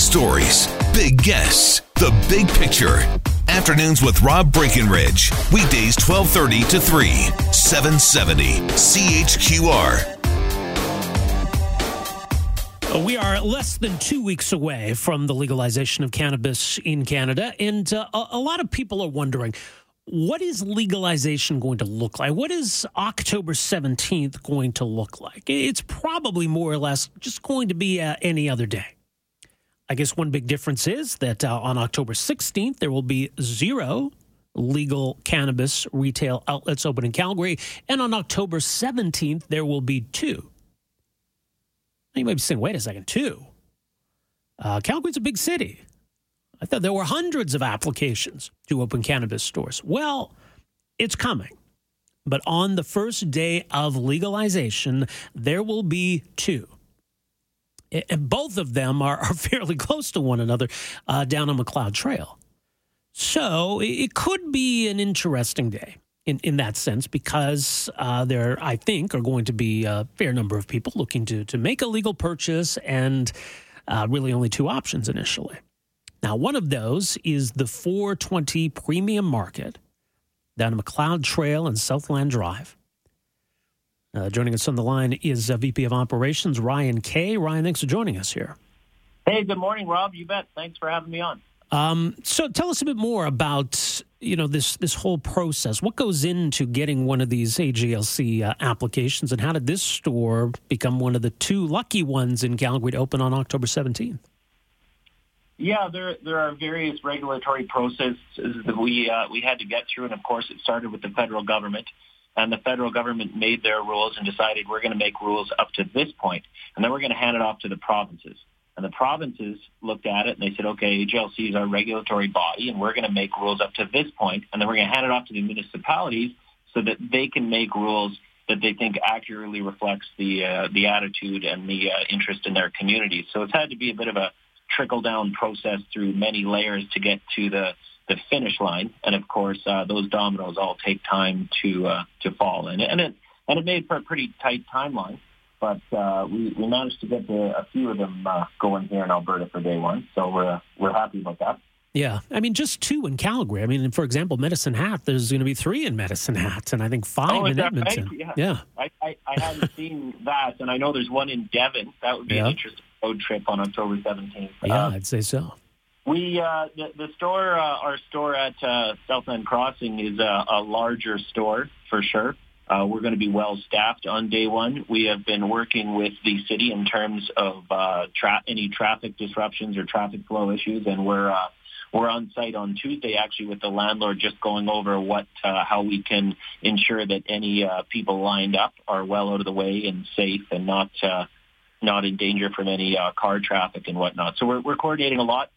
stories, big guests, the big picture. Afternoons with Rob Breckenridge. Weekdays 1230 to 3, 770 CHQR. Uh, We are less than two weeks away from the legalization of cannabis in Canada, and uh, a, lot of people are wondering what is legalization going to look like? What is October 17th going to look like? It's probably more or less just going to be uh, any other day. I guess one big difference is that uh, on October 16th, there will be zero legal cannabis retail outlets open in Calgary, and on October 17th, there will be two. You might be saying, wait a second, two. Uh, Calgary's a big city. I thought there were hundreds of applications to open cannabis stores. Well, it's coming. But on the first day of legalization, there will be two. And both of them are, are fairly close to one another uh, down on Macleod Trail. So it could be an interesting day in, in that sense because uh, there, I think, are going to be a fair number of people looking to, to make a legal purchase and uh, really only two options initially. Now, one of those is the 420 Premium Market down on Macleod Trail and Southland Drive. Uh, joining us on the line is uh, VP of Operations Ryan Kay. Ryan, thanks for joining us here. Hey, good morning, Rob. You bet. Thanks for having me on. Um, so, tell us a bit more about you know this this whole process. What goes into getting one of these AGLC uh, applications, and how did this store become one of the two lucky ones in Calgary to open on October seventeenth? Yeah, there there are various regulatory processes that we uh, we had to get through, and of course, it started with the federal government. And the federal government made their rules and decided we're going to make rules up to this point, and then we're going to hand it off to the provinces. And the provinces looked at it and they said, okay, AGLC is our regulatory body, and we're going to make rules up to this point, and then we're going to hand it off to the municipalities so that they can make rules that they think accurately reflects the uh, the attitude and the uh, interest in their communities. So it's had to be a bit of a trickle down process through many layers to get to the the finish line. And of course, uh, those dominoes all take time to uh, to fall. And, and it and it made for a pretty tight timeline. But uh, we, we managed to get the, a few of them uh, going here in Alberta for day one, so we're we're happy about that. Yeah, I mean, just two in Calgary. I mean, for example, Medicine Hat. There's going to be three in Medicine Hat, and I think five Oh, in Edmonton. right? Yeah. yeah. I, I, I hadn't seen that, and I know there's one in Devon. That would be Yeah. an interesting road trip on October 17th. Yeah, I'd say so. We uh, the, the store, uh, our store at uh, Southland Crossing is a, a larger store for sure. Uh, we're going to be well staffed on day one. We have been working with the city in terms of uh, tra- any traffic disruptions or traffic flow issues, and we're uh, we're on site on Tuesday actually with the landlord, just going over what uh, how we can ensure that any uh, people lined up are well out of the way and safe and not uh, not in danger from any uh, car traffic and whatnot. So we're we're coordinating a lot.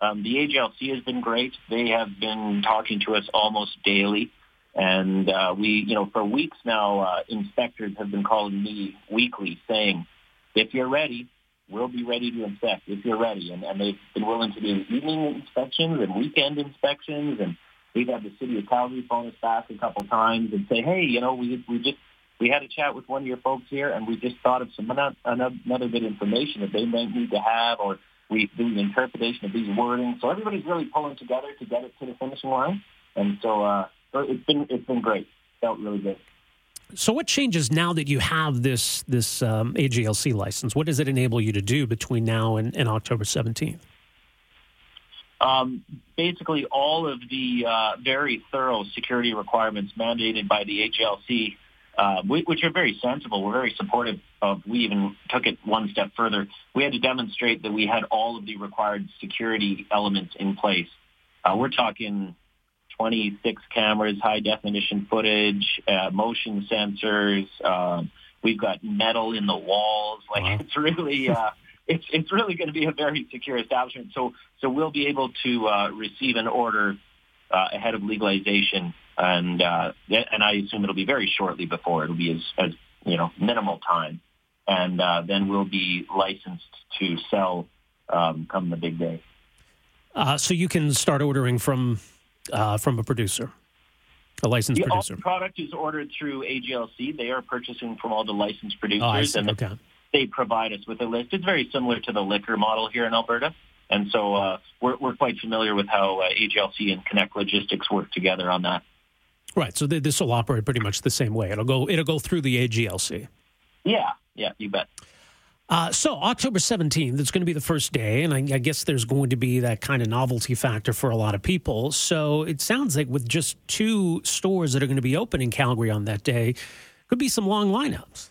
Um, the AGLC has been great. They have been talking to us almost daily. And uh, we, you know, for weeks now, uh, inspectors have been calling me weekly saying, if you're ready, we'll be ready to inspect if you're ready. And, and they've been willing to do evening inspections and weekend inspections. And we've had the city of Calgary phone us back a couple times and say, hey, you know, we, we just, we had a chat with one of your folks here and we just thought of some another, bit of information that they might need to have or we do the interpretation of these wordings. So everybody's really pulling together to get it to the finishing line. And so, uh, so it's been, it's been great. Felt really good. So, what changes now that you have this this um, AGLC license? What does it enable you to do between now and, and October seventeenth? Um, basically, all of the uh, very thorough security requirements mandated by the AGLC, uh, we, which are very sensible, we're very supportive of. We even took it one step further. We had to demonstrate that we had all of the required security elements in place. Uh, we're talking 26 cameras, high definition footage, uh, motion sensors. Um, we've got metal in the walls. Like Wow. it's really, uh, it's it's really going to be a very secure establishment. So so we'll be able to uh, receive an order uh, ahead of legalization, and uh, and I assume it'll be very shortly before. It'll be as as you know minimal time, and uh, then we'll be licensed to sell um, come the big day. Uh, so you can start ordering from uh, from a producer, a licensed The, all producer. the product is ordered through AGLC. They are purchasing from all the licensed producers, Oh, I see. and Okay. they provide us with a list. It's very similar to the liquor model here in Alberta. And so uh, we're, we're quite familiar with how uh, AGLC and Connect Logistics work together on that. Right. So th- this will operate pretty much the same way. It'll go it'll go through the AGLC. Yeah. Yeah. You bet. Uh, so October 17th, it's going to be the first day, and I, I, guess there's going to be that kind of novelty factor for a lot of people. So it sounds like with just two stores that are going to be open in Calgary on that day, could be some long lineups.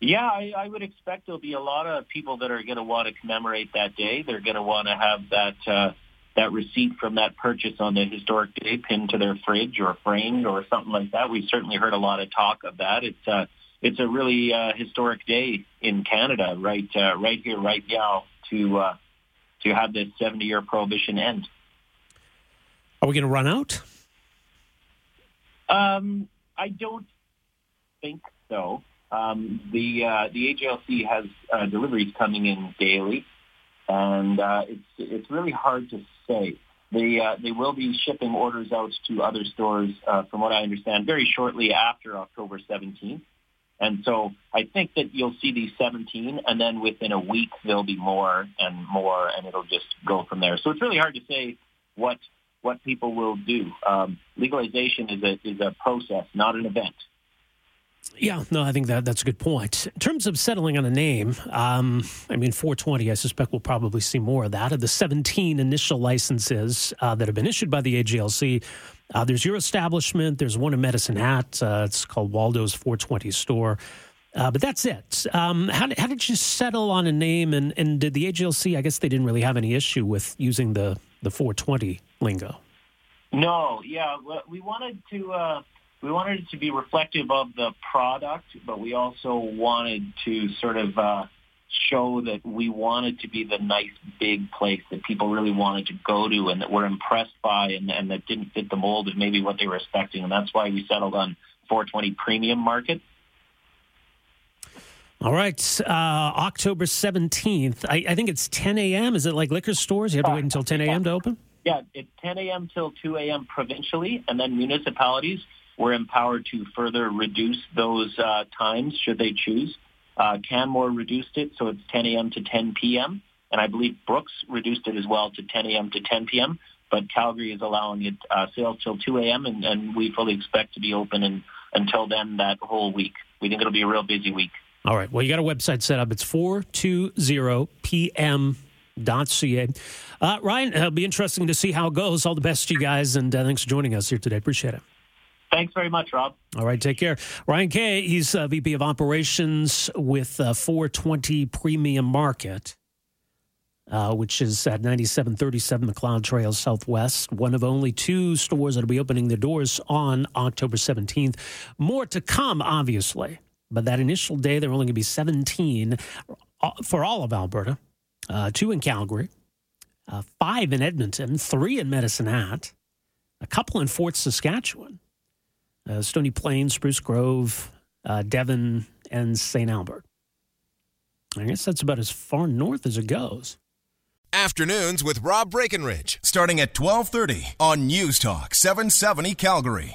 Yeah, I, I would expect there'll be a lot of people that are going to want to commemorate that day. They're going to want to have that uh, that receipt from that purchase on the historic day pinned to their fridge or framed or something like that. We've certainly heard a lot of talk of that. It's uh, it's a really uh, historic day in Canada, right uh, right here, right now, to uh, to have this 70 year prohibition end. Are we going to run out? Um, I don't think so. Um, the uh, the AGLC has uh, deliveries coming in daily, and uh, it's it's really hard to say. They uh, they will be shipping orders out to other stores, uh, from what I understand, very shortly after October 17th. And so I think that you'll see these 17, and then within a week there'll be more and more, and it'll just go from there. So it's really hard to say what what people will do. Um, legalization is a is a process, not an event. Yeah, no, I think that that's a good point. In terms of settling on a name, um, I mean, 420, I suspect we'll probably see more of that. Of the 17 initial licenses uh, that have been issued by the AGLC, uh, there's your establishment, there's one in Medicine Hat. Uh, it's called Waldo's 420 store. Uh, but that's it. Um, how, how, did you settle on a name? And, and did the AGLC, I guess they didn't really have any issue with using the, the 420 lingo? No, yeah. We wanted to uh, we wanted it to be reflective of the product, but we also wanted to sort of uh, show that we wanted to be the nice big place that people really wanted to go to and that we're impressed by and, and that didn't fit the mold of maybe what they were expecting. And that's why we settled on 420 Premium Market. All right, uh, October 17th. I, I, think it's 10 a.m. Is it like liquor stores? You have to wait until 10 a.m. to open? Yeah, it's 10 a.m. till 2 a.m. provincially, and then municipalities we're empowered to further reduce those uh, times should they choose. Uh, Canmore reduced it, so it's 10 a.m. to 10 p.m. And I believe Brooks reduced it as well to 10 a.m. to 10 p.m. But Calgary is allowing it uh, sales till 2 a.m. And, and we fully expect to be open in, until then that whole week. We think it'll be a real busy week. All right. Well, you got a website set up. It's 420pm.ca. Uh, Ryan, it'll be interesting to see how it goes. All the best to you guys, and uh, thanks for joining us here today. Appreciate it. Thanks very much, Rob. All right, take care. Ryan Kay, he's uh, VP of Operations with uh, 420 Premium Market, uh, which is at 9737 Macleod Trail Southwest. One of only two stores that will be opening their doors on October 17th. More to come, obviously. But that initial day, there are only going to be 17 uh, for all of Alberta, uh, two in Calgary, uh, five in Edmonton, three in Medicine Hat, a couple in Fort Saskatchewan uh, Stony Plain, Spruce Grove, uh, Devon, and St. Albert. I guess that's about as far north as it goes. Afternoons with Rob Breckenridge, starting at 1230 on News Talk 770 Calgary.